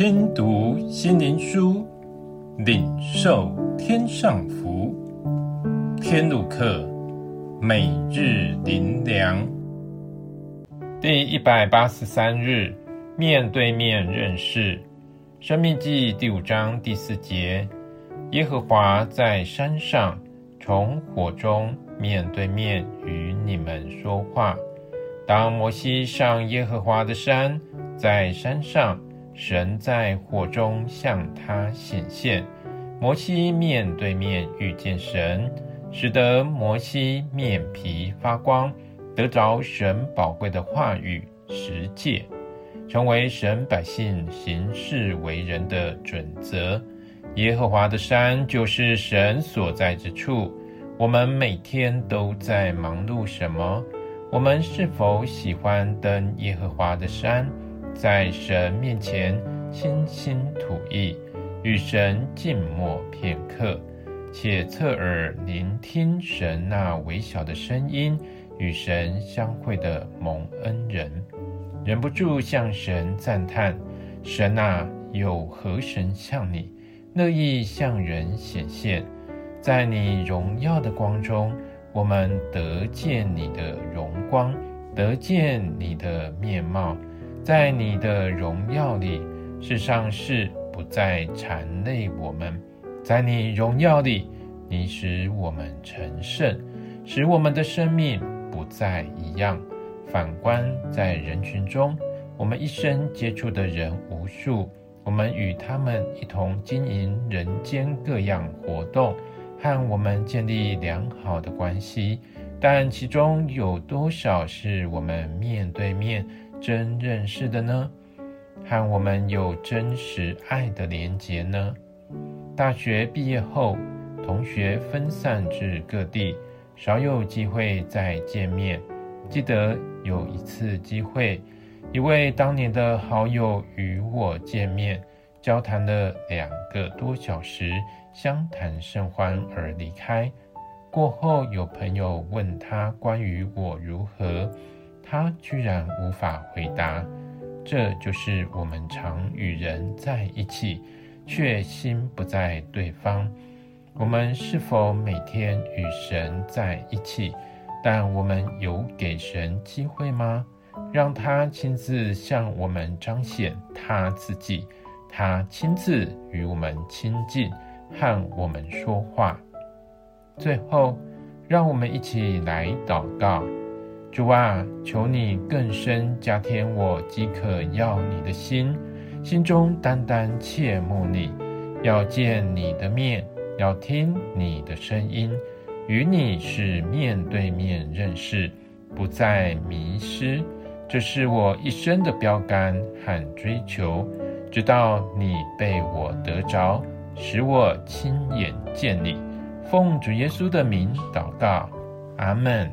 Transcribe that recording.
听读心灵书，领受天上福。天路客，每日灵粮，第一百八十三日，面对面认识。生命记第五章第四节：耶和华在山上，从火中面对面与你们说话。当摩西上耶和华的山，在山上。神在火中向他显现，摩西面对面遇见神，使得摩西面皮发光，得着神宝贵的话语十诫，成为神百姓行事为人的准则。耶和华的山就是神所在之处。我们每天都在忙碌什么？我们是否喜欢登耶和华的山？在神面前倾心吐意，与神静默片刻，且侧耳聆听神那微小的声音，与神相会的蒙恩人，忍不住向神赞叹：神啊，有何神像你，乐意向人显现？在你荣耀的光中，我们得见你的荣光，得见你的面貌。在你的荣耀里，世上事不再缠累我们。在你荣耀里，你使我们成圣，使我们的生命不再一样。反观在人群中，我们一生接触的人无数，我们与他们一同经营人间各样活动，和我们建立良好的关系，但其中有多少是我们面对面真认识的呢？和我们有真实爱的连结呢？大学毕业后，同学分散至各地，少有机会再见面。记得有一次机会，一位当年的好友与我见面，交谈了两个多小时，相谈甚欢而离开。过后有朋友问他关于我如何。他居然无法回答，这就是我们常与人在一起，却心不在对方。我们是否每天与神在一起？但我们有给神机会吗？让他亲自向我们彰显他自己，他亲自与我们亲近，和我们说话。最后，让我们一起来祷告。主啊，求你更深加添我饥渴要你的心，心中单单切慕你，要见你的面，要听你的声音，与你是面对面认识，不再迷失。这是我一生的标杆和追求，直到你被我得着，使我亲眼见你。奉主耶稣的名祷告，阿门。